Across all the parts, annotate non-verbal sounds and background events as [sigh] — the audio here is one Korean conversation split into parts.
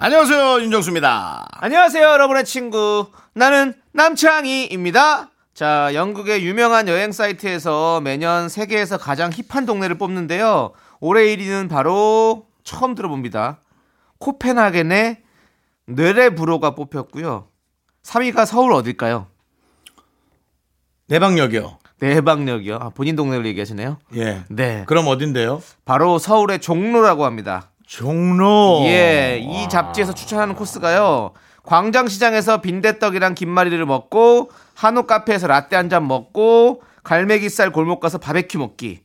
안녕하세요 윤정수입니다. 안녕하세요, 여러분의 친구. 나는 남창희입니다. 자, 영국의 유명한 여행 사이트에서 매년 세계에서 가장 힙한 동네를 뽑는데요. 올해 1위는 바로 처음 들어봅니다. 코펜하겐의 뇌레브로가 뽑혔고요. 3위가 서울 어딜까요? 내방역이요. 내방역이요. 아, 본인 동네를 얘기하시네요. 예. 네. 그럼 어딘데요? 바로 서울의 종로라고 합니다. 종로. 예, 이 잡지에서 추천하는 코스가요. 광장시장에서 빈대떡이랑 김말이를 먹고 한우 카페에서 라떼 한 잔 먹고 갈매기살 골목 가서 바베큐 먹기.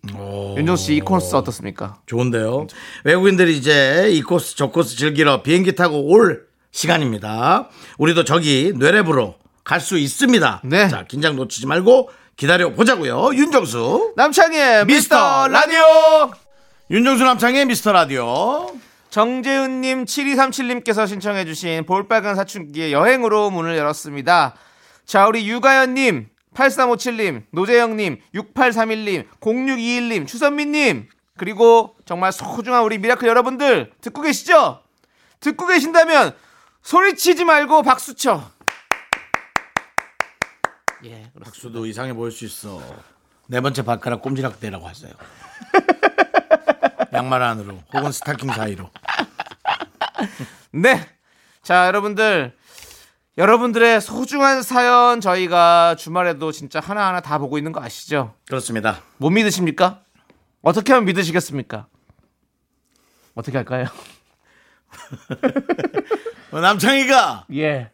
윤정수 씨 이 코스 어떻습니까? 좋은데요. 외국인들이 이제 이 코스 저 코스 즐기러 비행기 타고 올 시간입니다. 우리도 저기 뇌랩으로 갈 수 있습니다. 네. 자 긴장 놓치지 말고 기다려 보자고요. 윤정수. 남창희의 미스터 라디오. 윤정수 남창희의 미스터 라디오. 정재훈님 7237님께서 신청해주신 볼빨간 사춘기의 여행으로 문을 열었습니다. 자, 우리 유가연님, 8357님, 노재영님, 6831님, 0621님, 추선미님, 그리고 정말 소중한 우리 미라클 여러분들 듣고 계시죠? 듣고 계신다면 소리치지 말고 박수쳐. 예, 그렇습니다. 박수도 이상해 보일 수 있어. 네 번째 발가락 꼼지락 대라고 하세요. [laughs] 양말 안으로 혹은 스타킹 사이로. [laughs] 네. 자, 여러분들. 여러분들의 소중한 사연 저희가 주말에도 진짜 하나하나 다 보고 있는 거 아시죠? 그렇습니다. 못 믿으십니까? 어떻게 하면 믿으시겠습니까? 어떻게 할까요? 어, [laughs] 남창희가 예.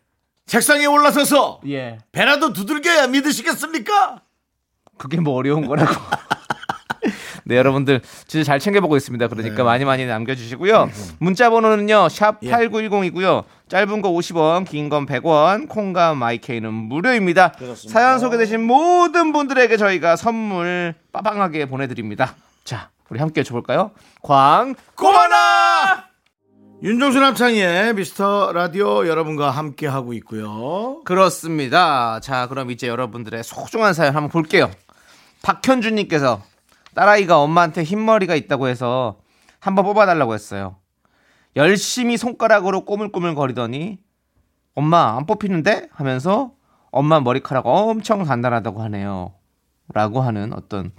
책상에 올라서서 예. 배라도 두들겨야 믿으시겠습니까? 그게 뭐 어려운 거라고. [laughs] 네, 여러분들 진짜 잘 챙겨보고 있습니다. 그러니까 많이 많이 남겨주시고요. 문자 번호는요. 샵 8910이고요. 짧은 거 50원, 긴 건 100원, 콩과 마이케이는 무료입니다. 사연 소개되신 모든 분들에게 저희가 선물 빠방하게 보내드립니다. 자, 우리 함께 줘볼까요? 광, 고마나! 윤종수 남창희의 미스터 라디오 여러분과 함께 하고 있고요. 그렇습니다. 자, 그럼 이제 여러분들의 소중한 사연 한번 볼게요. 박현주님께서 딸아이가 엄마한테 흰머리가 있다고 해서 한번 뽑아달라고 했어요. 열심히 손가락으로 꼬물꼬물 거리더니 엄마 안 뽑히는데? 하면서 엄마 머리카락 엄청 단단하다고 하네요. 라고 하는 어떤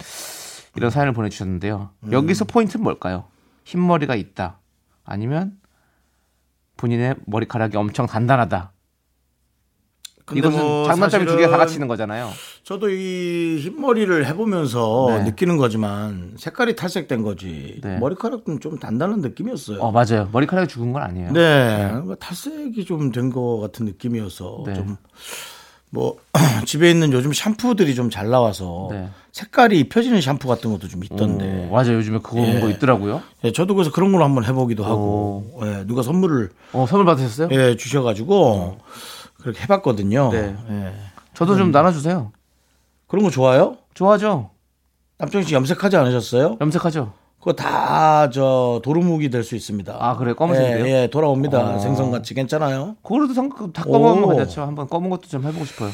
이런 사연을 보내주셨는데요. 여기서 포인트는 뭘까요? 흰머리가 있다. 아니면 본인의 머리카락이 엄청 단단하다. 이것은 뭐 장단점이 두 개다 사실은 갇히는 거잖아요. 저도 이 흰머리를 해보면서 네. 느끼는 거지만 색깔이 탈색된 거지 네. 머리카락은 좀 단단한 느낌이었어요. 어 맞아요. 머리카락이 죽은 건 아니에요. 네, 뭔가 탈색이 좀 된 것 같은 느낌이어서 네. 좀뭐 [clears throat] 집에 있는 요즘 샴푸들이 좀 잘 나와서 네. 색깔이 입혀지는 샴푸 같은 것도 좀 있던데. 오, 맞아요. 요즘에 그거 예. 거 있더라고요. 예, 저도 그래서 그런 걸로 한번 해보기도 하고 예, 누가 선물을 어 선물 받으셨어요? 예, 주셔가지고 그렇게 해봤거든요. 네. 예. 저도 좀 나눠주세요. 그런 거 좋아요? 좋아하죠. 남정 씨 염색하지 않으셨어요? 염색하죠. 그거 다 저 도루묵이 될 수 있습니다. 아, 그래요? 검은색이요? 예, 예, 돌아옵니다. 어. 생선같이 괜찮아요? 그거로도 상, 다 검은 오. 거 괜찮죠. 한번 검은 것도 좀 해보고 싶어요.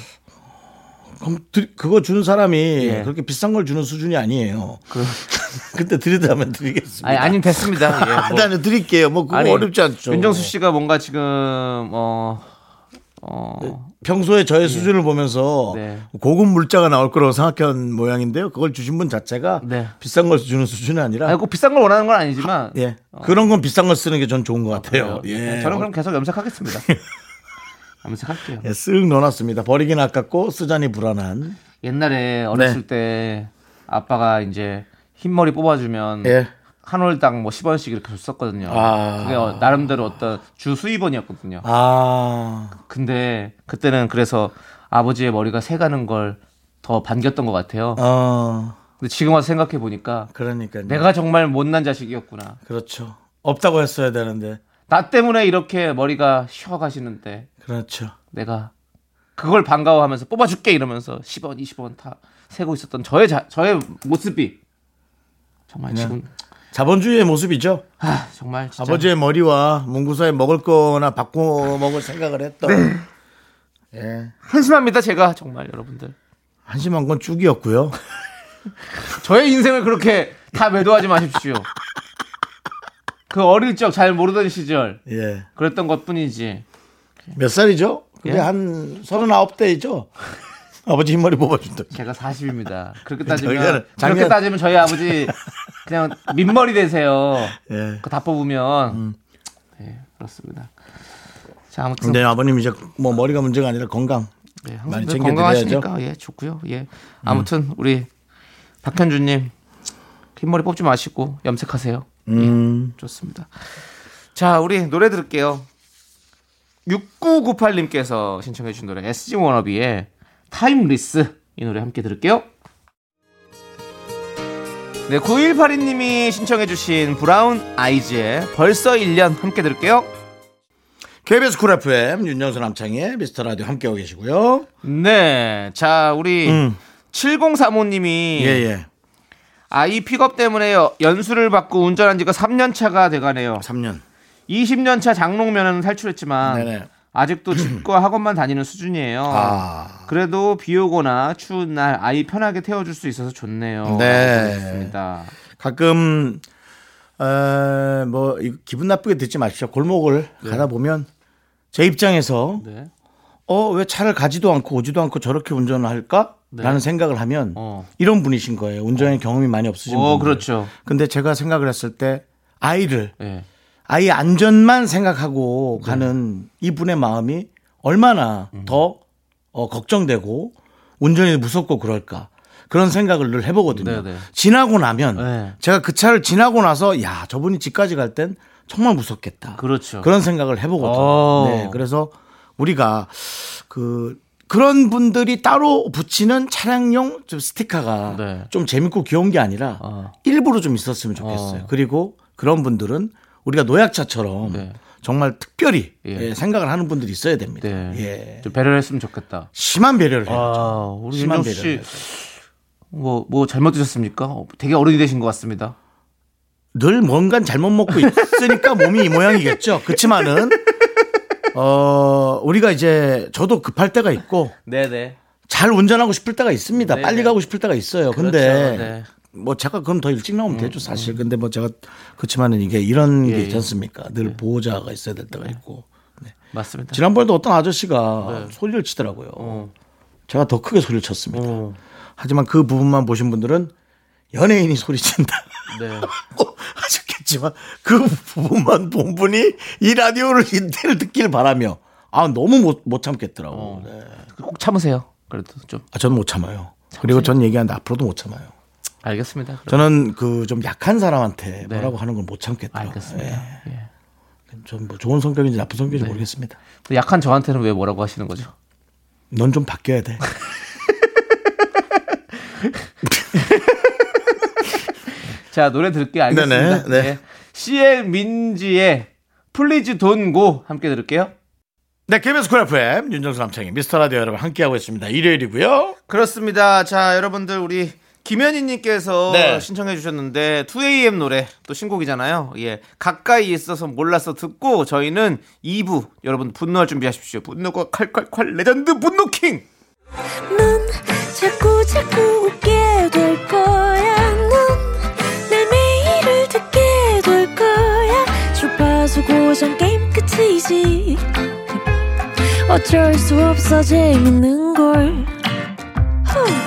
그럼 드- 그거 주는 사람이 예. 그렇게 비싼 걸 주는 수준이 아니에요. [laughs] 그때 드리다면 드리겠습니다. 아니 아니 됐습니다. 예, [laughs] 뭐. 일단은 드릴게요. 뭐 그거 아니, 어렵지 않죠. 윤정수 씨가 뭔가 지금 어. 어, 평소에 저의 수준을 보면서 네. 고급 물자가 나올 거라고 생각한 모양인데요. 그걸 주신 분 자체가 네. 비싼 걸 주는 수준이 아니라 아니, 꼭 비싼 걸 원하는 건 아니지만. 예. 그런 건 비싼 걸 쓰는 게 전 좋은 것 같아요. 그래요? 예. 저는 그럼 계속 염색하겠습니다. [laughs] 염색할게요. 예, 쓱 넣어놨습니다. 버리긴 아깝고 쓰자니 불안한. 옛날에 어렸을 네. 때 아빠가 이제 흰머리 뽑아주면 예. 한 월당 뭐 10원씩 이렇게 줬었거든요. 아. 그게 어, 나름대로 어떤 주 수입원이었거든요. 아, 근데 그때는 그래서 아버지의 머리가 새가는 걸 더 반겼던 것 같아요. 어, 근데 지금 와서 생각해 보니까 그러니까요. 내가 정말 못난 자식이었구나. 그렇죠. 없다고 했어야 되는데. 나 때문에 이렇게 머리가 쉬어가시는데 그렇죠. 내가 그걸 반가워하면서 뽑아줄게 이러면서 10원, 20원 다 세고 있었던 저의 자, 저의 모습이 정말 지금 자본주의의 모습이죠. 아, 정말 진짜 아버지의 머리와 문구사에 먹을 거나 바꿔 먹을 생각을 했던. 예. 한심합니다 제가 정말 여러분들 한심한 건 쭉이었고요. [laughs] 저의 인생을 그렇게 다 매도하지 마십시오. 그 어릴 적 잘 모르던 시절 예. 그랬던 것 뿐이지. 몇 살이죠? 그게 예? 한 서른아홉 대이죠. [laughs] 아버지 흰머리 뽑아준다. 제가 40입니다. 그렇게 따지면 그렇게 작년- 따지면 저희 아버지 그냥 민머리 되세요. [laughs] 예. 그거 다 뽑으면 네 그렇습니다. 자 아무튼 근데 아버님 이제 뭐 머리가 문제가 아니라 건강. 네, 항상 많이. 음. 건강하시니까 예 좋고요. 예 아무튼 우리 박현주님 흰머리 뽑지 마시고 염색하세요. 음. 좋습니다. 자, 우리 노래 들을게요. 6998님께서 신청해 주신 노래 SG 워너비의 Timeless 이 노래 함께 들을게요. 네, 9182님이 신청해 주신 브라운 아이즈의 벌써 1년 함께 들을게요. KBS 쿨 FM 윤정수 남창희의 미스터 라디오 함께하고 계시고요. 네, 자, 우리 음. 7035님이 예, 예. 아이 픽업 때문에 여- 연수를 받고 운전한 지가 3년 차가 돼가네요. 3년. 20년 차 장롱면허는 탈출했지만 네네. 아직도 집과 [clears throat] 학원만 다니는 수준이에요. 아. 그래도 비 오거나 추운 날 아이 편하게 태워줄 수 있어서 좋네요. 네. 가끔 어, 뭐 이- 기분 나쁘게 듣지 마십시오. 골목을 가다 보면 제 입장에서 네. 어왜 차를 가지도 않고 오지도 않고 저렇게 운전을 할까? 라는 생각을 하면 어. 이런 분이신 거예요. 운전에 경험이 많이 없으신 어, 분. 그렇죠. 근데 제가 생각을 했을 때 아이를 예. 아이 안전만 생각하고 가는 이분의 마음이 얼마나 음. 더 어, 걱정되고 운전이 무섭고 그럴까 그런 생각을 늘 해보거든요. 네네. 지나고 나면 네. 제가 그 차를 지나고 나서 야 저분이 집까지 갈 땐 정말 무섭겠다. 그렇죠. 그런 생각을 해보거든요. 오. 네, 그래서 우리가 그 그런 분들이 따로 붙이는 차량용 좀 스티커가 네. 좀 재밌고 귀여운 게 아니라 어. 일부러 좀 있었으면 좋겠어요. 어. 그리고 그런 분들은 우리가 노약자처럼 네. 정말 특별히 예. 예, 생각을 하는 분들이 있어야 됩니다. 네. 예. 좀 배려를 했으면 좋겠다. 심한 배려를 해요. 아, 우리 심한 윤정 씨, 배려를. 뭐, 뭐 잘못 드셨습니까? 어, 되게 어른이 되신 것 같습니다. 늘 뭔가 잘못 먹고 있으니까 [laughs] 몸이 이 모양이겠죠. 그렇지만은 어 우리가 이제 저도 급할 때가 있고 네네. 잘 운전하고 싶을 때가 있습니다. 네네. 빨리 가고 싶을 때가 있어요. 근데 그렇죠. 네. 음, 뭐 제가 그럼 더 일찍 나오면 되죠, 사실. 근데 뭐 제가 그렇지만은 이게 이런 게 예, 있지 예. 않습니까? 늘 보호자가 있어야 될 때가 있고. 맞습니다. 지난번에도 어떤 아저씨가 소리를 치더라고요. 네. 어. 제가 더 크게 소리를 쳤습니다. 어. 하지만 그 부분만 보신 분들은 연예인이 소리친다. 네. [laughs] 하셨겠지만 그 부분만 본 분이 이 라디오를 이때를 듣기를 바라며 아 너무 못, 못 참겠더라고. 어. 네. 꼭 참으세요. 그래도 좀. 아, 저는 못 참아요. 그리고 전 얘기하는데 앞으로도 못 참아요. 알겠습니다. 그럼. 저는 그 좀 약한 사람한테 네. 뭐라고 하는 걸 못 참겠더라고요. 알겠습니다. 예. 전 뭐 좋은 성격인지 나쁜 성격인지 네. 모르겠습니다. 근데 약한 저한테는 왜 뭐라고 하시는 거죠? 넌 좀 바뀌어야 돼. [laughs] 자 노래 들을게요. 알겠습니다. 네네, 네. 예. CL 민지의 Please Don't Go 함께 들을게요. 네, KBS 쿨 FM 윤정수 남창희 미스터 라디오 여러분 함께하고 있습니다. 일요일이고요. 그렇습니다. 자 여러분들 우리 김현희님께서 네. 신청해 주셨는데 2AM 노래 또 신곡이잖아요. 예 가까이 있어서 몰라서 듣고 저희는 2부 여러분 분노할 준비하십시오. 분노가 칼칼칼 레전드 분노킹. 넌 자꾸 자꾸 웃게 될 거야. 넌 내 매일을 듣게 될 거야. 주파수 고정 게임 끝이지. 어쩔 수 없어 재밌는 걸. 후.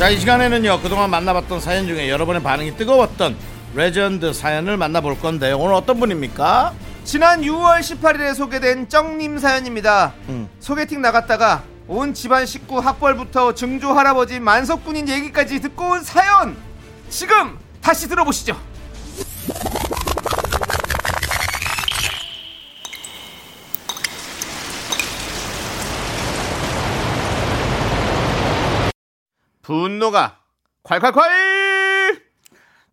자, 이 시간에는요, 그동안 만나봤던 사연 중에 여러분의 반응이 뜨거웠던 레전드 사연을 만나볼 건데 오늘 어떤 분입니까? 지난 6월 18일에 소개된 쩡님 사연입니다. 음. 소개팅 나갔다가 온 집안 식구 학벌부터 증조 할아버지 만석군인 얘기까지 듣고 온 사연. 지금 다시 들어보시죠. 분노가 콸콸콸!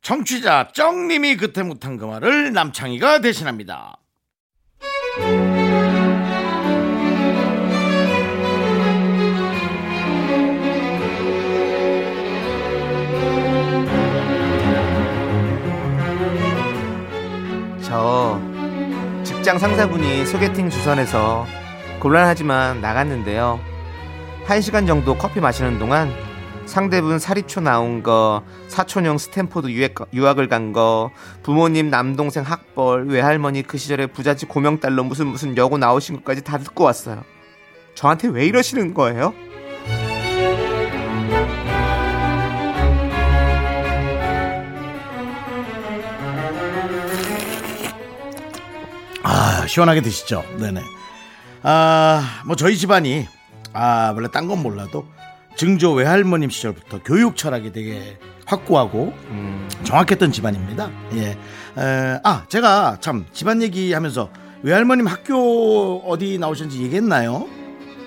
청취자 쩡님이 그때 못한 그 말을 남창희가 대신합니다. 저 직장 상사분이 소개팅 주선해서 곤란하지만 나갔는데요. 한 시간 정도 커피 마시는 동안 상대분 사립초 나온 거, 사촌형 스탠포드 유학, 유학 을 간 거, 부모님 남동생 학벌, 외할머니 그 시절에 부잣집 고명딸로 무슨 무슨 여고 나오신 것까지 다 듣고 왔어요. 저한테 왜 이러시는 거예요? 아, 시원하게 드시죠. 네네. 아, 뭐 저희 집안이 아, 원래 딴 건 몰라도 증조 외할머님 시절부터 교육 철학이 되게 확고하고 정확했던 집안입니다. 예. 에, 아, 제가 참 집안 얘기하면서 외할머님 학교 어디 나오셨는지 얘기했나요?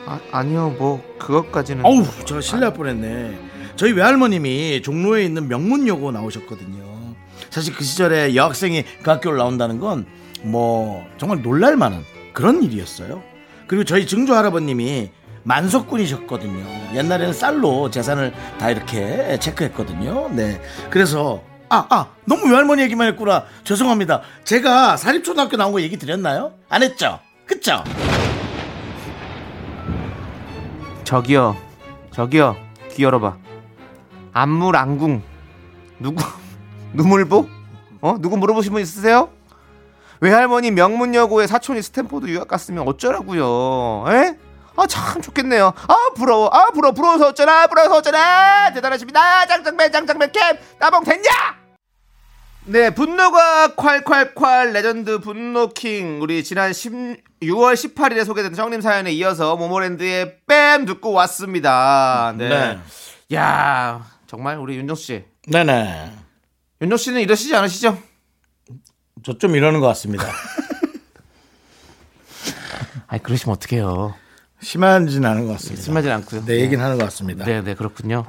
아, 아니요, 뭐 그것까지는. 어우, 제가 실례할 뻔했네. 저희 외할머님이 종로에 있는 명문여고 나오셨거든요. 사실 그 시절에 여학생이 그 학교를 나온다는 건 뭐 정말 놀랄 만한 그런 일이었어요. 그리고 저희 증조 할아버님이 만석군이셨거든요. 옛날에는 쌀로 재산을 다 이렇게 체크했거든요. 네. 그래서 아, 아, 너무 외할머니 얘기만 했구나. 죄송합니다. 제가 사립초등학교 나온 거 얘기 드렸나요? 안 했죠? 그쵸? 저기요, 저기요, 귀 열어봐. 안물 안궁 누구 [laughs] 누물보? 어 누구 물어보신 분 있으세요? 외할머니 명문여고에 사촌이 스탠포드 유학 갔으면 어쩌라고요? 에? 아 참 좋겠네요. 아 부러워, 아 부러워, 부러워서 어쩌나, 부러워서 어쩌나. 대단하십니다. 짱짱맨, 짱짱맨 캠 나봉 됐냐? 네, 분노가 콸콸콸 레전드 분노킹 우리 지난 10, 6월 18일에 소개된 정님 사연에 이어서 모모랜드의 BAAM 듣고 왔습니다. 네. 네. 야, 정말 우리 윤정 씨. 네네. 윤정 씨는 이러시지 않으시죠? 저 좀 이러는 것 같습니다. [laughs] 아니, 그러시면 어떡해요. 심하지는 않은 것 같습니다. 심하진 않고요. 네, 얘기는 하는 것 같습니다. 네. 네, 네, 그렇군요.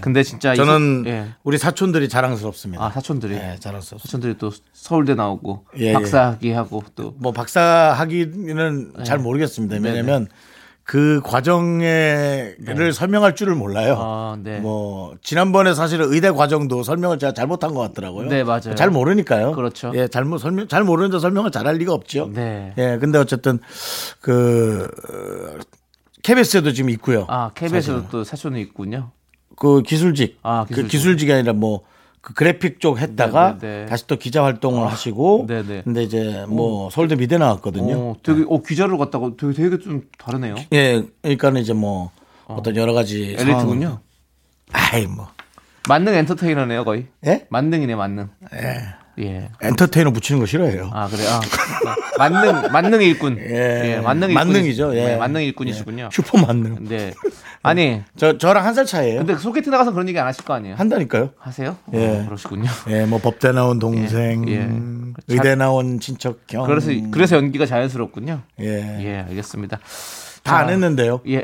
근데 진짜 이 저는 소- 예. 우리 사촌들이 자랑스럽습니다. 아, 사촌들이. 네, 자랑스럽습니다. 사촌들이 또 서울대 나오고 예, 박사학위 하고 또 뭐 박사학위는 잘 모르겠습니다. 네, 왜냐면 그 과정에를 설명할 줄을 몰라요. 아, 네. 뭐 지난번에 사실은 의대 과정도 설명을 제가 잘못한 것 같더라고요. 네, 맞아요. 잘 모르니까요. 그렇죠. 예, 잘못 설명 잘 모르는데 설명을 잘할 리가 없죠. 네. 예, 근데 어쨌든 그 어, KBS에도 지금 있고요. 아, KBS도 또 사촌이 있군요. 그 기술직, 아, 그 기술직. 기술직이 아니라 뭐. 그 그래픽 쪽 했다가 네, 네, 네. 다시 또 기자 활동을 하시고 네, 네. 근데 이제 뭐 서울대 미대 나왔거든요. 어, 되게 어 기자를 갔다가 되게 되게 좀 다르네요. 예, 그러니까는 이제 뭐 어. 떤 여러 가지 엘리트군요. 아이 뭐 만능 엔터테이너네요, 거의. 예? 만능이네, 만능. 예. 엔터테이너 붙이는 거 싫어해요. 아, 그래. 아. 만능 만능 일꾼. 예, 만능 일꾼. 만능이죠. 예. 네, 만능 일꾼이시군요. 슈퍼 만능. 네. 아니, 저 저랑 한 살 차이예요. 근데 소개팅 나가서 그런 얘기 안 하실 거 아니에요? 한다니까요. 하세요? 예. 어, 그러시군요. 예, 뭐 법대 나온 동생, 예, 예. 의대 나온 친척 형. 그래서 그래서 연기가 자연스럽군요. 예, 예, 알겠습니다. 다안 했는데요. 예.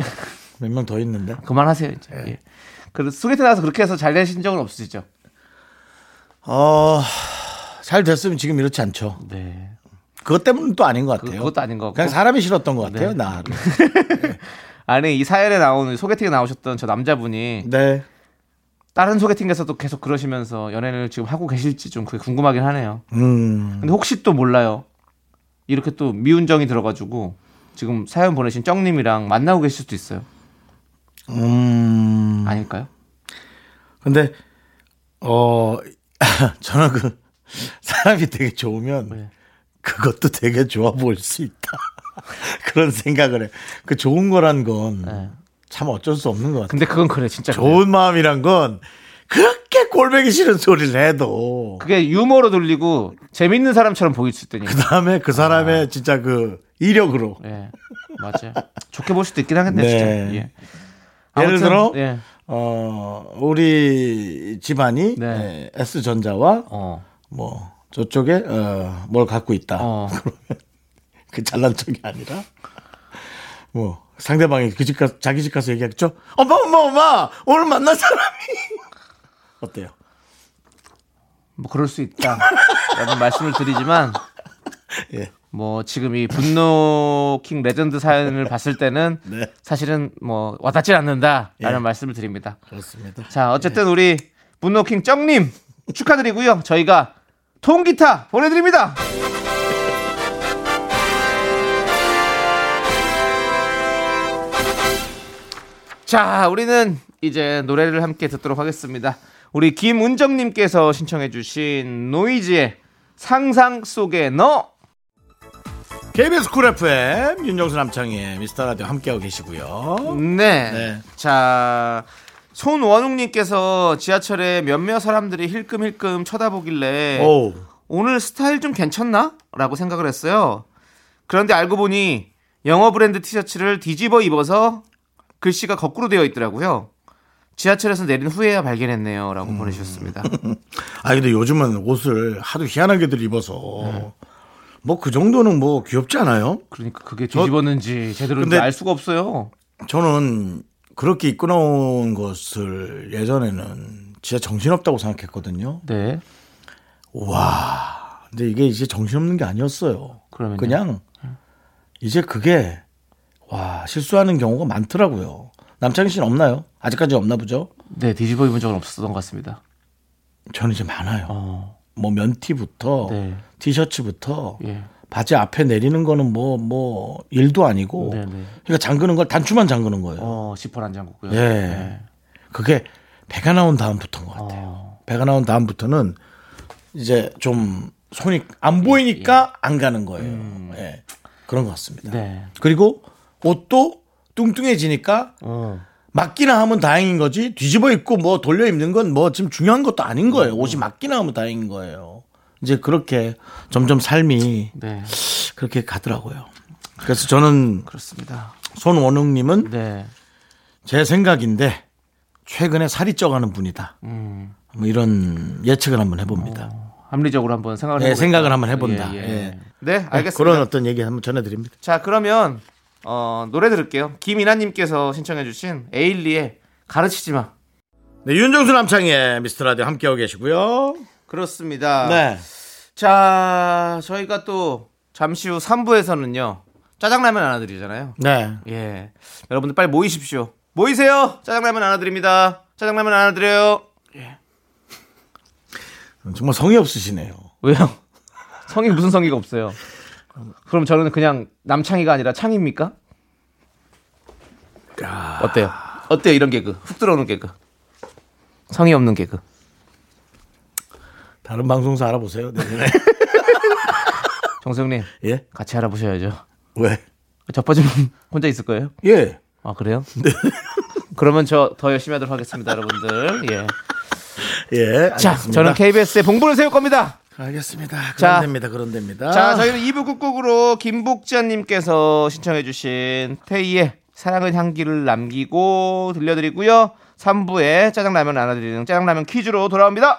몇 명 더 있는데. 그만하세요, 이제. 예. 그 소개팅 나가서 그렇게 해서 잘 되신 적은 없으시죠? 어, 잘 됐으면 지금 이렇지 않죠. 네. 그것 때문은 또 아닌 것 그, 같아요. 그것도 아닌 것 같고. 그냥 사람이 싫었던 것 같아요. [laughs] 네. 나. 아니 이 사연에 나오는 소개팅에 나오셨던 저 남자분이 네. 다른 소개팅에서도 계속 그러시면서 연애를 지금 하고 계실지 좀 그게 궁금하긴 하네요. 음. 근데 혹시 또 몰라요. 이렇게 또 미운정이 들어가지고 지금 사연 보내신 쩡님이랑 만나고 계실 수도 있어요. 음. 아닐까요? 근데 어 [laughs] 저는 그 [laughs] 사람이 되게 좋으면 네. 그것도 되게 좋아 보일 수 있다. [laughs] 그런 생각을 해. 그 좋은 거란 건 네. 참 어쩔 수 없는 것 같아요. 근데 그건 그래 진짜 그래요. 좋은 마음이란 건 그렇게 골뱅이 싫은 소리를 해도 그게 유머로 들리고 재밌는 사람처럼 보일 수 있다니. 그 다음에 그 사람의 진짜 그 이력으로 예, 맞아요. 좋게 볼 수도 있긴 하겠네, 네. 진짜. 예. 예를 아무튼, 들어 예. 어 우리 집안이 네. 예, S 전자와 어, 뭐 저쪽에 어, 뭘 갖고 있다. 어. [laughs] 그 잘난 척이 아니라 뭐 상대방이 그 집가 자기 집 가서 얘기했죠. 엄마 엄마 엄마 오늘 만난 사람이 [laughs] 어때요? 뭐 그럴 수 있다. 라는 [laughs] 말씀을 드리지만 예. 뭐 지금 이 분노킹 레전드 사연을 봤을 때는 네. 사실은 뭐 와닿질 않는다라는 예. 말씀을 드립니다. 그렇습니다. 자, 어쨌든 우리 분노킹 쩡님 축하드리고요. 저희가 통기타 보내드립니다. 자, 우리는 이제 노래를 함께 듣도록 하겠습니다. 우리 김은정님께서 신청해주신 노이즈의 상상 속의 너. KBS 쿨 FM 윤정수 남창희의 미스터 라디오 함께하고 계시고요. 네. 네. 자, 손원웅님께서 지하철에 몇몇 사람들이 힐끔힐끔 쳐다보길래 오. 오늘 스타일 좀 괜찮나? 라고 생각을 했어요. 그런데 알고 보니 영어 브랜드 티셔츠를 뒤집어 입어서 글씨가 거꾸로 되어 있더라고요. 지하철에서 내린 후에야 발견했네요. 라고 음. 보내주셨습니다. [laughs] 아 근데 요즘은 옷을 하도 희한하게들 입어서 뭐그 정도는 뭐 귀엽지 않아요? 그러니까 그게 뒤집었는지 제대로 알 수가 없어요. 저는 그렇게 입고 나온 것을 예전에는 진짜 정신없다고 생각했거든요. 네. 와. 근데 이게 이제 정신없는 게 아니었어요. 그러면요? 그냥 이제 그게 와 실수하는 경우가 많더라고요. 남창희 씨는 없나요? 아직까지 없나 보죠? 네, 뒤집어 입은 적은 없었던 것 같습니다. 저는 이제 많아요. 어, 뭐 면티부터 네. 티셔츠부터 예. 바지 앞에 내리는 거는 뭐 뭐 일도 아니고 네, 네. 그러니까 잠그는 걸 단추만 잠그는 거예요. 어, 지퍼 안 잠그고요. 예. 네. 그게 배가 나온 다음부터인 것 같아요. 어. 배가 나온 다음부터는 이제 좀 손이 안 보이니까 안 가는 거예요. 예. 그런 것 같습니다. 음. 네. 그리고 옷도 뚱뚱해지니까 어. 맞기나 하면 다행인 거지 뒤집어 입고 뭐 돌려 입는 건 뭐 지금 중요한 것도 아닌 거예요. 음. 옷이 맞기나 하면 다행인 거예요. 이제 그렇게 점점 삶이 네. 그렇게 가더라고요. 그래서 저는 그렇습니다. 손원웅님은 네. 제 생각인데 최근에 살이 쪄가는 분이다. 음. 뭐 이런 예측을 한번 해봅니다. 합리적으로 한번 생각을 예, 해보겠다. 생각을 한번 해본다. 예, 예. 예. 네, 네, 알겠습니다. 그런 어떤 얘기 한번 전해드립니다. 자, 그러면 어, 노래 들을게요. 김이나님께서 신청해주신 에일리의 가르치지 마. 네, 윤정수 남창의 미스터 라디오 함께하고 계시고요. 그렇습니다. 네. 자, 저희가 또 잠시 후 3부에서는요. 짜장라면 하나 드리잖아요. 네. 예. 여러분들 빨리 모이십시오. 모이세요. 짜장라면 하나 드립니다. 짜장라면 하나 드려요. 정말 성의 없으시네요. 왜요? [laughs] 성이 무슨 성의가 없어요. 그럼 저는 그냥 남창희가 아니라 창입니까? 어때요? 어때요 이런 개그? 훅 들어오는 개그. 성의 없는 개그. 다른 방송사 알아보세요. 내년에. [laughs] 정수영님 예? 같이 알아보셔야죠. 왜? 저 빠지면 혼자 있을 거예요? 예. 아 그래요? 네. [laughs] 그러면 저 더 열심히 하도록 하겠습니다, 여러분들. 예. 예. 자, 알겠습니다. 저는 KBS에 봉부를 세울 겁니다. 알겠습니다. 그런 자. 됩니다. 그런 됩니다. 자, 저희는 2부 끝곡으로 김복지연님께서 신청해주신 태희의 사랑의 향기를 남기고 들려드리고요. 3부에 짜장라면 안아드리는 짜장라면 퀴즈로 돌아옵니다.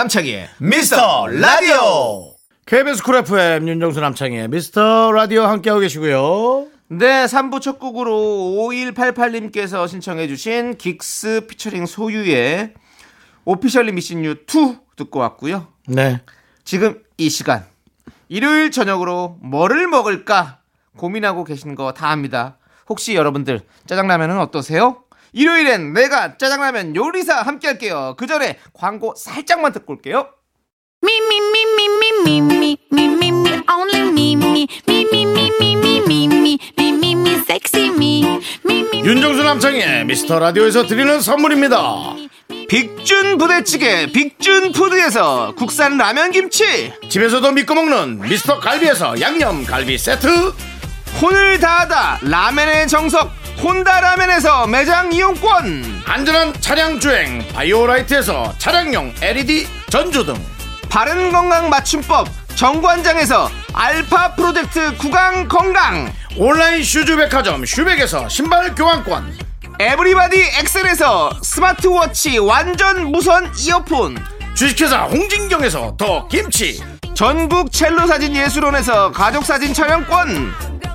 남창희의 미스터 라디오. KBS 쿨 FM 윤정수 남창희의 미스터 라디오 함께하고 계시고요. 네, 3부 첫 곡으로 5188님께서 신청해 주신 긱스 피처링 소유의 Officially Missing You, Too 듣고 왔고요. 네. 지금 이 시간 일요일 저녁으로 뭐를 먹을까 고민하고 계신 거 다 압니다. 혹시 여러분들 짜장라면은 어떠세요? 일요일엔 내가 짜장라면 요리사 함께 할게요. 그 전에 광고 살짝만 듣고 올게요. 윤정수 남창의 미스터 라디오에서 드리는 선물입니다. 빅준 부대찌개 빅준 푸드에서 국산 라면 김치 집에서도 믿고 먹는 미스터 갈비에서 양념 갈비 세트 혼을 다하다 라면의 정석 혼다 라면에서 매장 이용권 안전한 차량 주행 바이오라이트에서 차량용 LED 전조등. 바른 건강 맞춤법 정관장에서 알파 프로젝트 구강 건강 온라인 슈즈 백화점 슈백에서 신발 교환권. 에브리바디 엑셀에서 스마트워치 완전 무선 이어폰 주식회사 홍진경에서 더 김치. 전국 첼로 사진 예술원에서 가족 사진 촬영권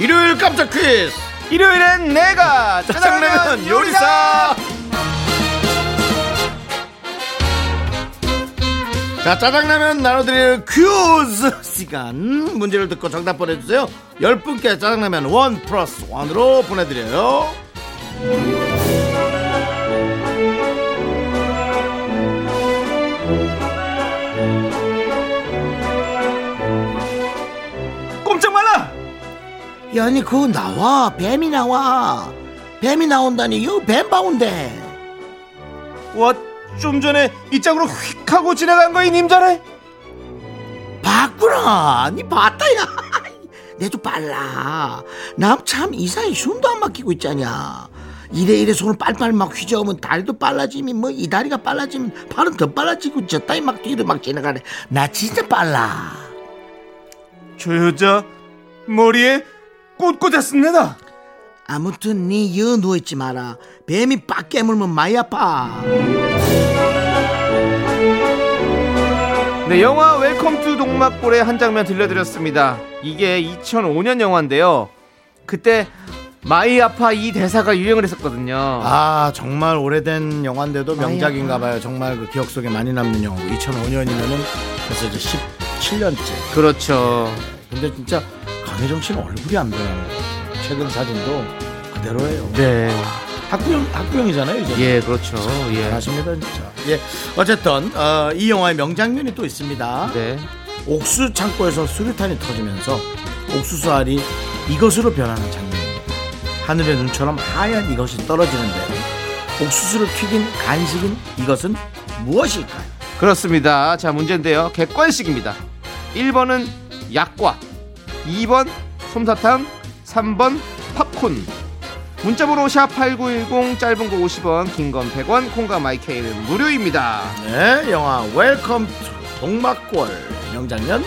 일요일 깜짝 퀴즈. 일요일엔 내가 짜장라면 요리사 자, 짜장라면 나눠드릴 퀴즈 시간. 문제를 듣고 정답 보내주세요. 10분께 짜장라면 원 플러스 원으로 보내드려요. 야, 아니, 그거 나와. 뱀이 나와. 뱀이 나온다니. 이거 뱀 바운데. 와좀 전에 이 짝으로 휙 하고 지나간 거이 님자네 봤구나. 니 봤다, 야. [laughs] 내도 빨라. 남 참 이사에 숨도 안 막히고 있잖냐. 이래 이래 손을 빨빨 막 휘저으면 다리도 빨라지면 뭐 이 다리가 빨라지면 팔은 더 빨라지고 저 따위 막 뒤로 막 지나가네. 나 진짜 빨라. 저 여자 머리에 꽃 꽂았습니다 아무튼 니 여 누워있지 마라. 뱀이 빡 깨물면 많이 아파. 네, 영화 웰컴 투 동막골의 한 장면 들려드렸습니다. 이게 2005년 영화인데요. 그때 마이 아파 이 대사가 유행을 했었거든요. 아 정말 오래된 영화인데도. 명작인가봐요. 정말 그 기억 속에 많이 남는 영화. 2005년이면은 벌써 이제 17년째. 그렇죠. 근데 진짜 강혜정 씨는 얼굴이 안 변하는 거예요. 최근 사진도 그대로예요. 네. 학부형 학부형이잖아요. 이제. 예, 그렇죠. 예. 잘하십니다 진짜. 예. 어쨌든 어, 이 영화의 명장면이 또 있습니다. 네. 옥수 창고에서 수류탄이 터지면서 옥수수 알이 이것으로 변하는 장면입니다. 하늘의 눈처럼 하얀 이것이 떨어지는데 옥수수를 튀긴 간식인 이것은 무엇일까요? 그렇습니다. 자, 문제인데요. 객관식입니다. 1번은 약과, 2번 솜사탕, 3번 팝콘. 문자번호 샵8910 짧은 거 50원, 긴 건 100원, 콩과 마이케이는 무료입니다. 네, 영화 웰컴 투 동막골. 명장면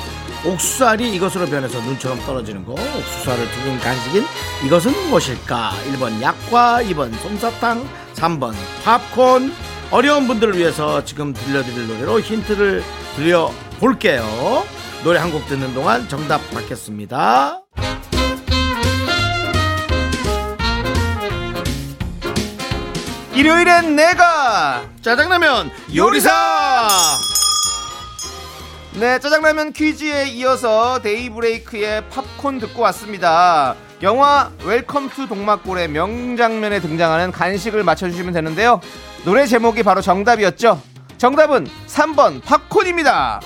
옥수수알이 이것으로 변해서 눈처럼 떨어지는 거. 옥수수알을 튀긴 간식인 이것은 무엇일까? 1번 약과 2번 솜사탕 3번 팝콘. 어려운 분들을 위해서 지금 들려드릴 노래로 힌트를 드려볼게요 노래 한 곡 듣는 동안 정답 받겠습니다 일요일엔 내가 짜장라면 요리사 네, 짜장라면 퀴즈에 이어서 데이브레이크의 팝콘 듣고 왔습니다. 영화 웰컴 투 동막골의 명장면에 등장하는 간식을 맞춰주시면 되는데요. 노래 제목이 바로 정답이었죠. 정답은 3번 팝콘입니다.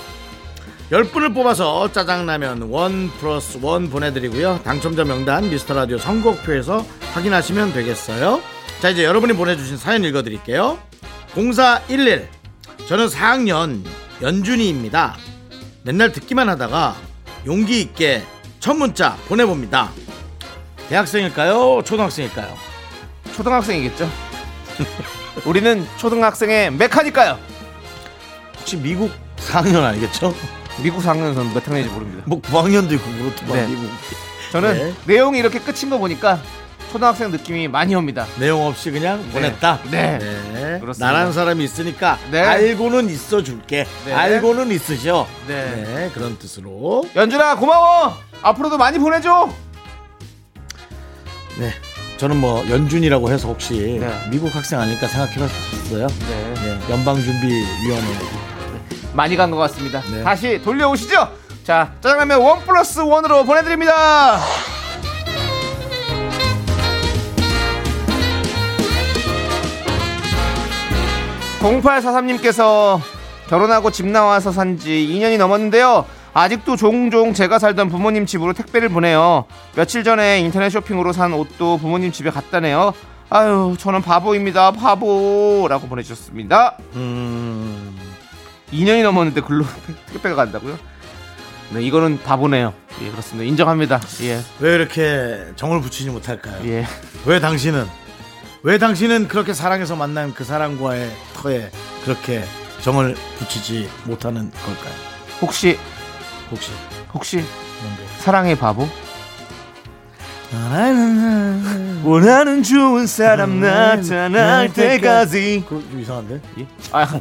10분을 뽑아서 짜장라면 원 플러스 원 보내드리고요. 당첨자 명단 미스터라디오 선곡표에서 확인하시면 되겠어요. 자 이제 여러분이 보내주신 사연 읽어드릴게요. 0411 저는 4학년 연준이입니다. 맨날 듣기만 하다가 용기 있게 첫 문자 보내봅니다. 대학생일까요? 초등학생일까요? 초등학생이겠죠? 우리는 초등학생의 메카니까요. 혹시 미국 4학년 아니겠죠? 미국 4학년 선몇 학년인지 모릅니다. 뭐 9학년도 있고 그렇더만 네. 미국. 저는 네. 내용이 이렇게 끝인 거 보니까 초등학생 느낌이 많이 옵니다. 내용 없이 그냥 보냈다. 네. 나라는 그렇습니다. 사람이 있으니까 네. 알고는 있어 줄게. 네. 알고는 있으셔. 네. 네, 그런 뜻으로. 연준아 고마워. 앞으로도 많이 보내줘. 네. 저는 뭐 연준이라고 해서 혹시 네. 미국 학생 아닐까 생각해봤었어요. 네. 네, 연방준비위원회. 많이 간 것 같습니다. 네. 다시 돌려오시죠. 자, 짜장라면 원 플러스 원으로 보내드립니다. (0843님께서) 결혼하고 집 나와서 산 지 2년이 넘었는데요 아직도 종종 제가 살던 부모님 집으로 택배를 보내요 며칠 전에 인터넷 쇼핑으로 산 옷도 부모님 집에 갖다 내요 아유 저는 바보입니다 바보라고 보내주셨습니다 음, 2년이 넘었는데 글로 [laughs] 택배가 간다고요? 네, 이거는 바보네요. 예, 그렇습니다. 인정합니다. 예, 왜 이렇게 정을 붙이지 못할까요? 예. 왜 당신은 왜 당신은 그렇게 사랑해서 만난 그 사람과의 터에 그렇게 정을 붙이지 못하는 걸까요? 혹시, 혹시 혹시, 뭔데? 사랑의 바보? 원하는 좋은 사람 나타날 때까지. 그거 좀 이상한데? 예? 아, [laughs]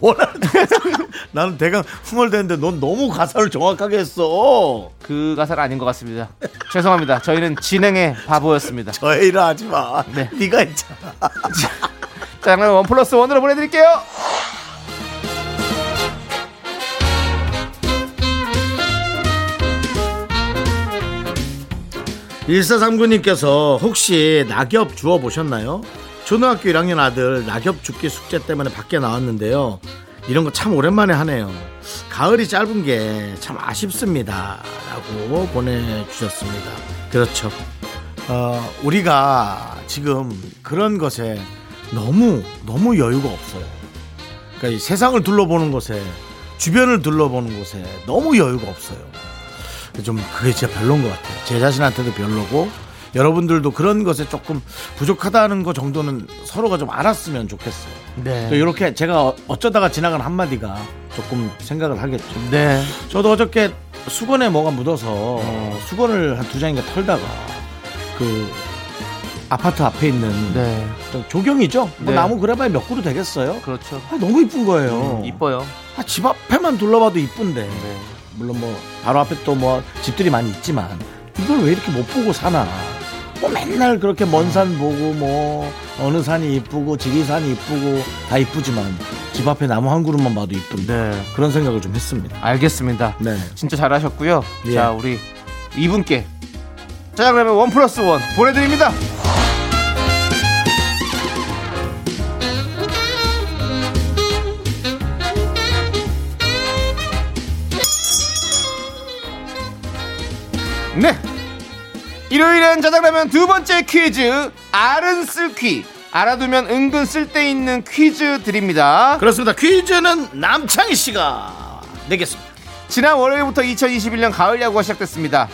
나는 대강 흥얼대는데 넌 너무 가사를 정확하게 했어. 그 가사는 아닌 것 같습니다. 죄송합니다. 저희는 진행의 바보였습니다. 저 애를 하지 마. 네. 네가 했잖아. [laughs] 자, 그럼 원 플러스 원으로 보내드릴게요. 1439님께서 혹시 낙엽 주워 보셨나요? 초등학교 1학년 아들 낙엽 죽기 숙제 때문에 밖에 나왔는데요. 이런 거 참 오랜만에 하네요. 가을이 짧은 게 참 아쉽습니다. 라고 보내주셨습니다. 그렇죠. 어, 우리가 지금 그런 것에 너무, 너무 여유가 없어요. 그러니까 이 세상을 둘러보는 것에, 주변을 둘러보는 곳에 너무 여유가 없어요. 좀 그게 진짜 별로인 것 같아요. 제 자신한테도 별로고 여러분들도 그런 것에 조금 부족하다는 거 정도는 서로가 좀 알았으면 좋겠어요. 네. 또 이렇게 제가 어- 어쩌다가 지나간 한마디가 조금 생각을 하겠죠. 네. 저도 어저께 수건에 뭐가 묻어서 수건을 한 두 장인가 털다가 그 아파트 앞에 있는 네. 저 조경이죠. 뭐 네. 나무 그래봐야 몇 그루 되겠어요. 그렇죠. 아, 너무 이쁜 거예요. 음, 이뻐요. 아, 집 앞에만 둘러봐도 이쁜데. 네. 물론 뭐 바로 앞에 또 뭐 집들이 많이 있지만 이걸 왜 이렇게 못 보고 사나 뭐 맨날 그렇게 먼 산 보고 뭐 어느 산이 이쁘고 지리산이 이쁘고 다 이쁘지만 집 앞에 나무 한 그루만 봐도 이쁜데 네. 그런 생각을 좀 했습니다 알겠습니다. 네 진짜 잘하셨고요. 예. 자, 우리 이분께 자, 그러면 원 플러스 원 보내드립니다. 네. 일요일엔 짜장라면 두 번째 퀴즈 알은 쓸퀴 알아두면 은근 쓸데있는 퀴즈 드립니다. 그렇습니다 퀴즈는 남창희 씨가 내겠습니다 지난 월요일부터 2021년 가을 야구가 시작됐습니다.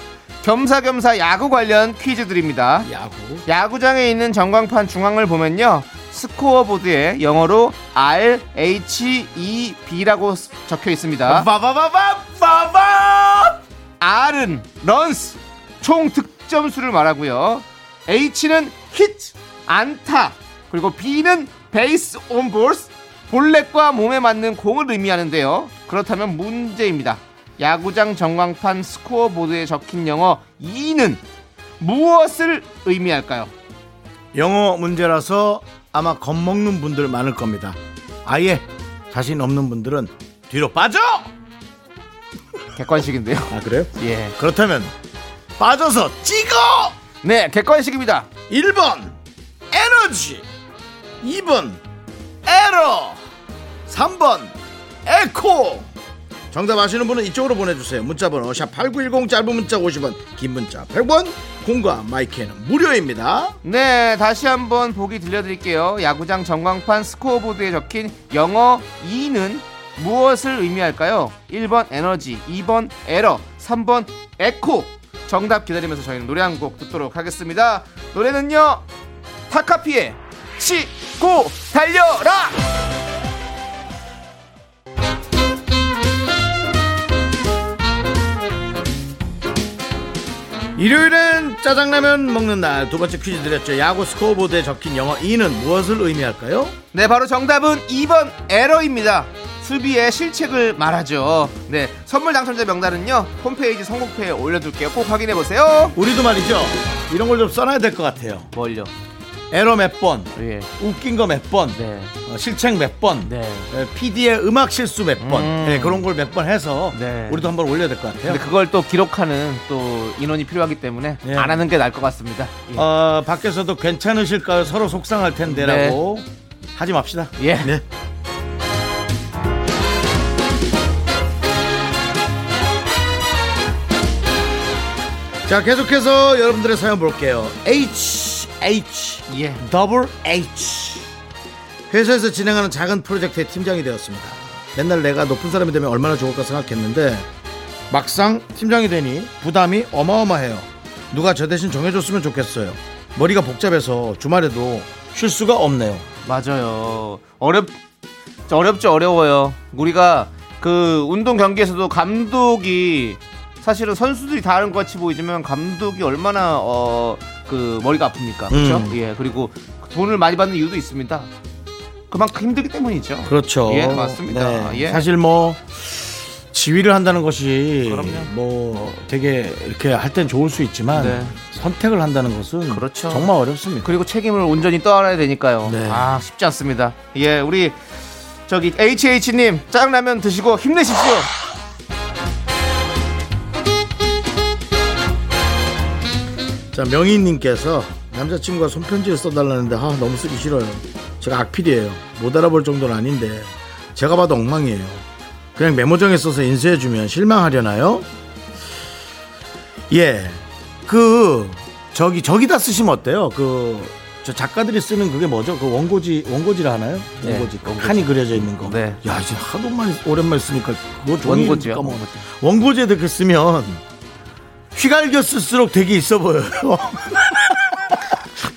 겸사겸사 야구 관련 퀴즈 드립니다. 야구 야구장에 있는 전광판 중앙을 보면요. 스코어 보드에 영어로 R, H, E, B라고 적혀 있습니다. 바바바바 바바 R은 runs, 총 득점수를 말하고요. H는 히트, 안타, 그리고 B는 base on balls, 볼넷과 몸에 맞는 공을 의미하는데요. 그렇다면 문제입니다. 야구장 전광판 스코어 보드에 적힌 영어 E는 무엇을 의미할까요? 영어 문제라서 아마 겁먹는 분들 많을 겁니다 아예 자신 없는 분들은 뒤로 빠져 객관식인데요. 아 그래요? 예. 그렇다면 빠져서 찍어 네, 객관식입니다. 1번 에너지 2번 에러 3번 에코 정답 아시는 분은 이쪽으로 보내주세요 문자번호 샵8910 짧은 문자 50원 긴 문자 100원 공과 마이크는 무료입니다 네, 다시 한번 보기 들려드릴게요. 야구장 전광판 스코어보드에 적힌 영어 E는 무엇을 의미할까요? 1번 에너지, 2번 에러, 3번 에코. 정답 기다리면서 저희는 노래 한 곡 듣도록 하겠습니다. 노래는요. 타카피의 치고 달려라! 일요일엔 짜장라면 먹는 날 두 번째 퀴즈 드렸죠. 야구 스코어보드에 적힌 영어 E는 무엇을 의미할까요? 네, 바로 정답은 2번 에러입니다. 수비의 실책을 말하죠. 네, 선물 당첨자 명단은요. 홈페이지 선곡표에 올려둘게요. 꼭 확인해 보세요. 우리도 말이죠. 이런 걸 좀 써놔야 될 것 같아요. 뭘요? 에러 몇 번, 예. 웃긴 거 몇 번, 네. 어, 실책 몇 번, 네. PD의 음악 실수 몇 번, 음. 네, 그런 걸 몇 번 해서 네. 우리도 한번 올려야 될 것 같아요. 근데 그걸 또 기록하는 또 인원이 필요하기 때문에 예. 안 하는 게 나을 것 같습니다. 예. 어, 밖에서도 괜찮으실까요? 서로 속상할 텐데라고 하지 맙시다. 예. 자, 계속해서 여러분들의 사연 볼게요. H, H, 예. 더블 H. 회사에서 진행하는 작은 프로젝트의 팀장이 되었습니다. 맨날 내가 높은 사람이 되면 얼마나 좋을까 생각했는데 막상 팀장이 되니 부담이 어마어마해요. 누가 저 대신 정해줬으면 좋겠어요. 머리가 복잡해서 주말에도 쉴 수가 없네요. 맞아요. 어렵 어렵죠 어려워요. 우리가 그 운동 경기에서도 감독이 사실은 선수들이 다 하는 것 같이 보이지만 감독이 얼마나 어 그 머리가 아픕니까? 그렇죠? 음. 예. 그리고 돈을 많이 받는 이유도 있습니다. 그만큼 힘들기 때문이죠. 그렇죠. 예, 맞습니다. 예. 사실 뭐 지휘를 한다는 것이 그럼요. 뭐 되게 이렇게 할 땐 좋을 수 있지만 네. 선택을 한다는 것은 그렇죠. 정말 어렵습니다. 그리고 책임을 온전히 떠안아야 되니까요. 네. 아 쉽지 않습니다. 예, 우리 저기 HH님 짜장라면 드시고 힘내십시오. 자 명희님께서 남자친구가 손편지를 써달라는데 아 너무 쓰기 싫어요. 제가 악필이에요. 못 알아볼 정도는 아닌데 제가 봐도 엉망이에요. 그냥 메모장에 써서 인쇄해주면 실망하려나요? 예, 그 저기 저기다 쓰시면 어때요? 그 저 작가들이 쓰는 그게 뭐죠? 그 원고지 원고지라 하나요? 네, 원고지 그 원고지. 칸이 그려져 있는 거. 네. 야 이제 하도 많이 오랜만에 쓰니까 그거 종이 원고지요? 원고지. 원고지에 그렇게 쓰면 휘갈겨 쓸수록 되게 있어 보여요. [laughs]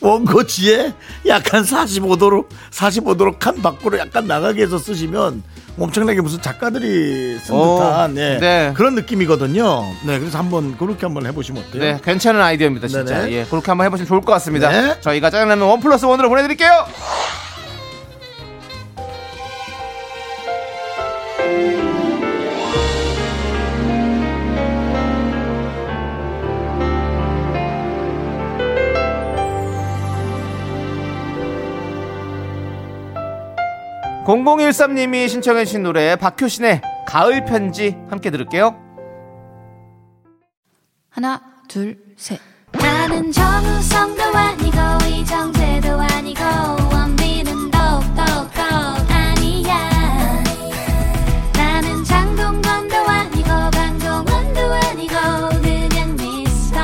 원고지에 약간 45도로 45도로 칸 밖으로 약간 나가게 해서 쓰시면 엄청나게 무슨 작가들이 쓴 오, 듯한 예, 네. 그런 느낌이거든요. 네, 그래서 한번 그렇게 한번 해보시면 어때요? 네, 괜찮은 아이디어입니다, 진짜. 네네. 예, 그렇게 한번 해보시면 좋을 것 같습니다. 네. 저희가 짜장라면 원 플러스 원으로 보내드릴게요. (0013님이) 신청해 주신 노래 박효신의 가을 편지 함께 들을게요. 하나, 둘, 셋. 나는 정우성도 아니고 이정재도 아니고 원빈은 더욱더 아니야. 나는 장동건도 아니고 강동원도 아니고 그냥 미스터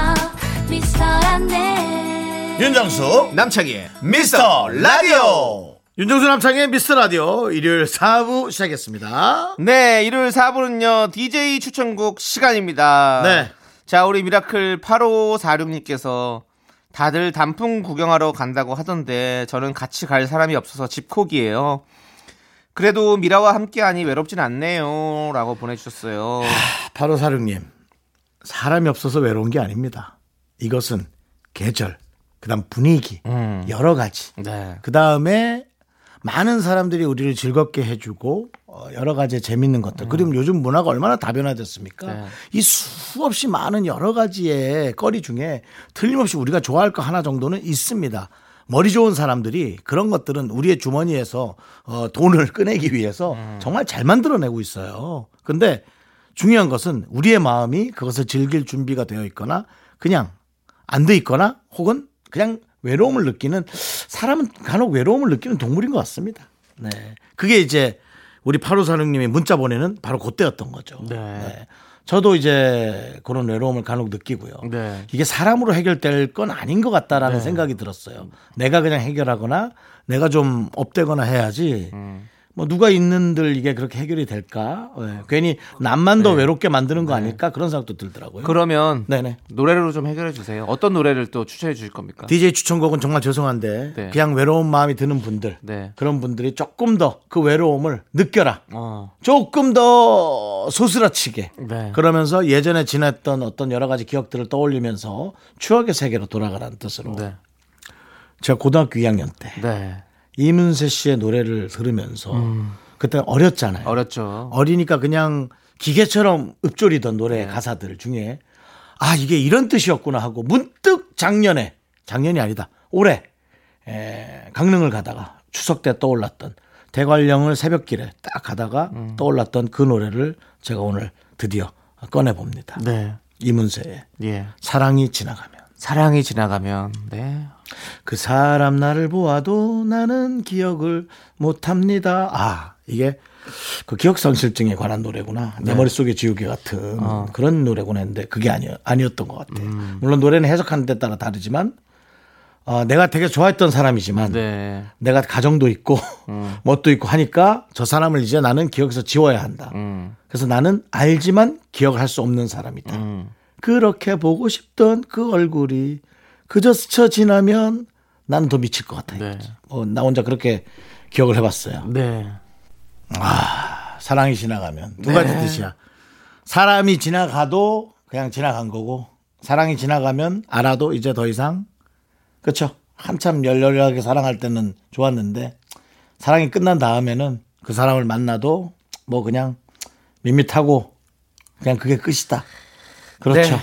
미스터란데. 윤정수 남창희의 미스터 라디오 윤정수 남창희의 미스터 라디오 일요일 4부 시작했습니다. 네, 일요일 4부는요, DJ 추천곡 시간입니다. 네. 자, 우리 미라클 8546님께서 다들 단풍 구경하러 간다고 하던데 저는 같이 갈 사람이 없어서 집콕이에요. 그래도 미라와 함께하니 외롭진 않네요. 라고 보내주셨어요. 8546님 사람이 없어서 외로운 게 아닙니다. 이것은 계절 그 다음 분위기 음. 여러 가지 네. 그 다음에 많은 사람들이 우리를 즐겁게 해주고 어, 여러 가지 재밌는 것들 그리고 요즘 문화가 얼마나 다변화됐습니까? 네. 이 수없이 많은 여러 가지의 거리 중에 틀림없이 우리가 좋아할 거 하나 정도는 있습니다. 머리 좋은 사람들이 그런 것들은 우리의 주머니에서 어, 돈을 [laughs] 꺼내기 위해서 정말 잘 만들어내고 있어요. 근데 중요한 것은 우리의 마음이 그것을 즐길 준비가 되어 있거나 그냥 안 돼 있거나 혹은 그냥 외로움을 느끼는 사람은 간혹 외로움을 느끼는 동물인 것 같습니다. 네. 그게 이제 우리 8546님이 문자 보내는 바로 그때였던 거죠. 네. 저도 이제 그런 외로움을 간혹 느끼고요. 네. 이게 사람으로 해결될 건 아닌 것 같다라는 네. 생각이 들었어요. 내가 그냥 해결하거나 내가 좀 업되거나 해야지 음. 뭐 누가 있는들 이게 그렇게 해결이 될까? 예, 괜히 남만 더 외롭게 만드는 거 아닐까? 그런 생각도 들더라고요. 그러면 네네. 노래로 좀 해결해 주세요. 어떤 노래를 또 추천해 주실 겁니까? DJ 추천곡은 정말 죄송한데 네. 그냥 외로운 마음이 드는 분들 네. 그런 분들이 조금 더 그 외로움을 느껴라. 어. 조금 더 소스라치게 네. 그러면서 예전에 지냈던 어떤 여러 가지 기억들을 떠올리면서 추억의 세계로 돌아가라는 뜻으로 네. 제가 고등학교 2학년 때 네. 이문세 씨의 노래를 들으면서 그때 어렸잖아요. 음. 어렸죠. 어리니까 그냥 기계처럼 읊조리던 노래 가사들 중에 아 이게 이런 뜻이었구나 하고 문득 작년에 작년이 아니다 올해 에, 강릉을 가다가 추석 때 떠올랐던 대관령을 새벽길에 딱 가다가 떠올랐던 그 노래를 제가 오늘 드디어 꺼내 봅니다. 네. 이문세의 예. 사랑이 지나가면 사랑이 지나가면 네. 그 사람 나를 보아도 나는 기억을 못합니다. 아 이게 그 기억 상실증에 관한 노래구나. 내 머릿속에 지우개 같은 그런 노래구나 했는데 그게 아니, 아니었던 것 같아. 물론 노래는 해석하는 데 따라 다르지만 어, 내가 되게 좋아했던 사람이지만 네. 내가 가정도 있고 [laughs] 뭣도 있고 하니까 저 사람을 이제 나는 기억에서 지워야 한다. 음. 그래서 나는 알지만 기억을 할수 없는 사람이다. 음. 그렇게 보고 싶던 그 얼굴이 그저 스쳐 지나면 나는 더 미칠 것 같아. 네. 어, 나 혼자 그렇게 기억을 해봤어요. 네. 사랑이 지나가면 두 가지 뜻이야. 사람이 지나가도 그냥 지나간 거고 사랑이 지나가면 알아도 이제 더 이상 그렇죠. 한참 열렬하게 사랑할 때는 좋았는데 사랑이 끝난 다음에는 그 사람을 만나도 뭐 그냥 밋밋하고 그냥 그게 끝이다. 그렇죠. 네.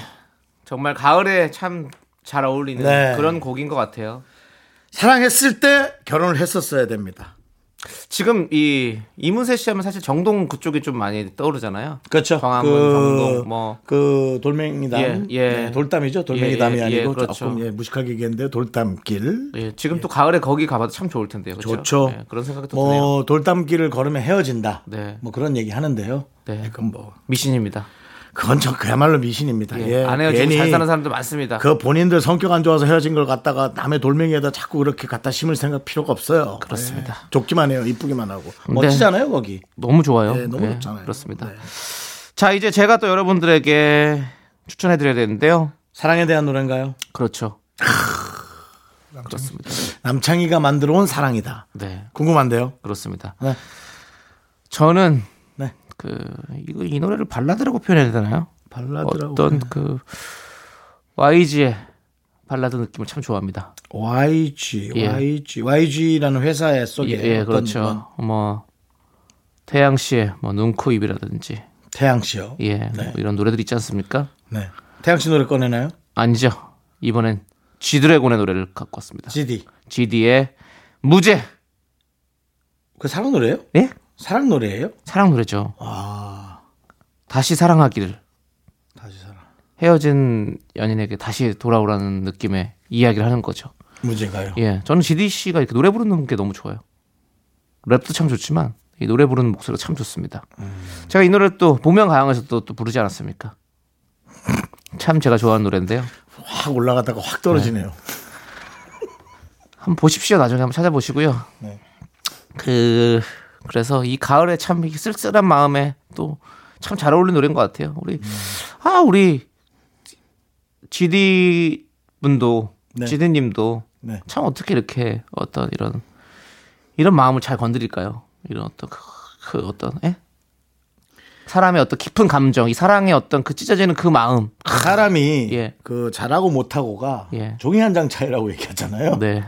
정말 가을에 참 잘 어울리는 네. 그런 곡인 것 같아요. 사랑했을 때 결혼을 했었어야 됩니다. 지금 이 이문세 씨 하면 사실 정동 그쪽이 좀 많이 떠오르잖아요. 그렇죠. 광화문, 정동, 뭐. 그 돌멩이담, 예, 예. 네, 돌담이죠. 돌멩이 예, 담이 예, 아니고 예, 그렇죠. 조금 예, 무식하게 얘기했는데 돌담길. 예, 지금 또 가을에 거기 가봐도 참 좋을 텐데요. 그렇죠? 좋죠. 예, 그런 생각이 또 드네요. 뭐 돌담길을 걸으면 헤어진다. 네. 뭐 그런 얘기 하는데요. 네. 그건 뭐 미신입니다. 그건 저 그야말로 미신입니다. 예, 예, 안 헤어지고 괜히 잘 사는 사람도 많습니다. 그 본인들 성격 안 좋아서 헤어진 걸 갖다가 남의 돌멩이에다 자꾸 그렇게 갖다 심을 생각 필요가 없어요. 그렇습니다. 예, 좁기만 해요. 이쁘기만 하고 멋지잖아요 거기. 너무 좋아요. 예, 너무 예, 좋잖아요. 그렇습니다. 네. 자, 이제 제가 또 여러분들에게 추천해 드려야 되는데요. 사랑에 대한 노래인가요? 그렇죠. 그렇습니다. 남창희가 만들어 온 사랑이다. 네, 궁금한데요. 그렇습니다. 네. 저는 네. 그 이거 이 노래를 발라드라고 표현해야 되나요? 발라드라고. 어떤 그 YG의 발라드 느낌을 참 좋아합니다. YG, 예. YG, YG라는 회사의 속에 예, 예, 어떤 그렇죠. 뭐뭐 태양 씨의 뭐 눈, 코, 입이라든지 태양 씨요. 예, 네. 뭐 이런 노래들 있지 않습니까? 네. 태양 씨 노래 꺼내나요? 아니죠. 이번엔 G드래곤의 노래를 갖고 왔습니다. GD. GD의 무죄. 그 사랑 노래예요? 예? 사랑 노래예요? 사랑 노래죠. 아, 다시 사랑하기를. 다시 사랑. 헤어진 연인에게 다시 돌아오라는 느낌의 이야기를 하는 거죠. 무죄가요. 예, 저는 GD 씨가 이렇게 노래 부르는 게 너무 좋아요. 랩도 참 좋지만 이 노래 부르는 목소리가 참 좋습니다. 제가 이 노래를 또 보명 가양에서 또, 또 부르지 않았습니까? 참 제가 좋아하는 노래인데요. 확 올라갔다가 확 떨어지네요. 한번 보십시오. 나중에 한번 찾아보시고요. 네. 그 그래서 이 가을에 참 쓸쓸한 마음에 또 참 잘 어울리는 노래인 것 같아요. 우리 아 우리 GD 분도 네. GD 님도 네. 참 어떻게 이렇게 어떤 이런 이런 마음을 잘 건드릴까요? 이런 어떤 그, 그 어떤 예? 사람의 어떤 깊은 감정, 이 사랑의 어떤 그 찢어지는 그 마음. 사람이 [laughs] 예. 그 잘하고 못하고가 예. 종이 한 장 차이라고 얘기하잖아요. 네,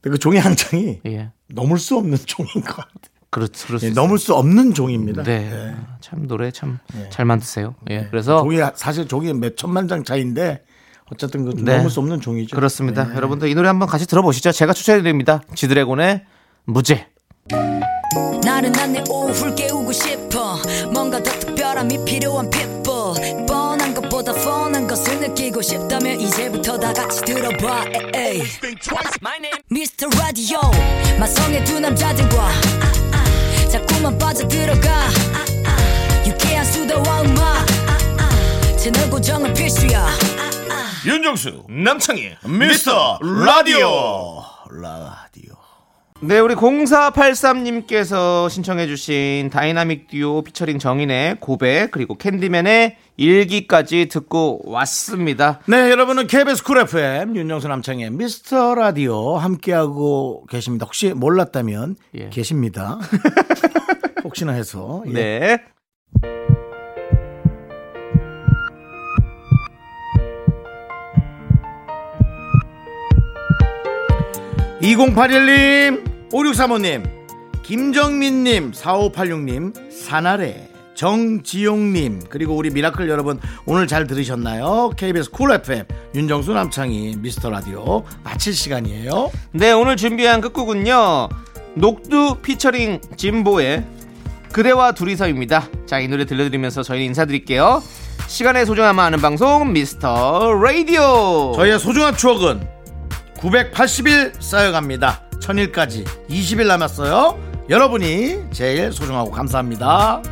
근데 그 종이 한 장이 예, 넘을 수 없는 [laughs] 종인 것 같아요. 그렇 그럴 수 예, 있어요. 넘을 수 없는 종입니다. 네, 예. 참 노래 참 잘 만드세요. 예, 그래서 종이 사실 종이 몇 천만 장 차이인데 어쨌든 그 네. 넘을 수 없는 종이죠. 그렇습니다. 네. 여러분들 이 노래 한번 같이 들어보시죠. 제가 추천해드립니다. 지드래곤의 무죄. 나른한 내 오후를 깨우고 싶어 뭔가 더 특별함이 필요한 people 것보다 뻔한 것을 느끼고 싶다면 이제부터 다 같이 들어봐 에이. Mr. Radio 마성의 두 남자들과 자꾸만 빠져들어가 유쾌한 수다와 음악 채널 고정은 필수야 윤정수 남창희 미스터 라디오 라디오. 네, 우리 0483님께서 신청해주신 다이나믹 듀오 피처링 정인의 고백, 그리고 캔디맨의 일기까지 듣고 왔습니다. 네, 여러분은 KBS 쿨 FM 윤정수 남창희의 미스터 라디오 함께하고 계십니다. 혹시 몰랐다면 예. 계십니다. [laughs] 혹시나 해서. 예. 네. 2081님, 5635님, 김정민님, 4586님, 사나래, 정지용님, 그리고 우리 미라클 여러분, 오늘 잘 들으셨나요? KBS 쿨 FM, 윤정수 남창희, 미스터 라디오, 마칠 시간이에요. 네, 오늘 준비한 끝곡은요. 녹두 피처링 진보의 그대와 둘이서입니다. 자, 이 노래 들려드리면서 저희는 인사드릴게요. 시간의 소중함을 아는 방송, 미스터 라디오. 저희의 소중한 추억은 980일 쌓여갑니다. 1000일까지 20일 남았어요. 여러분이 제일 소중하고 감사합니다.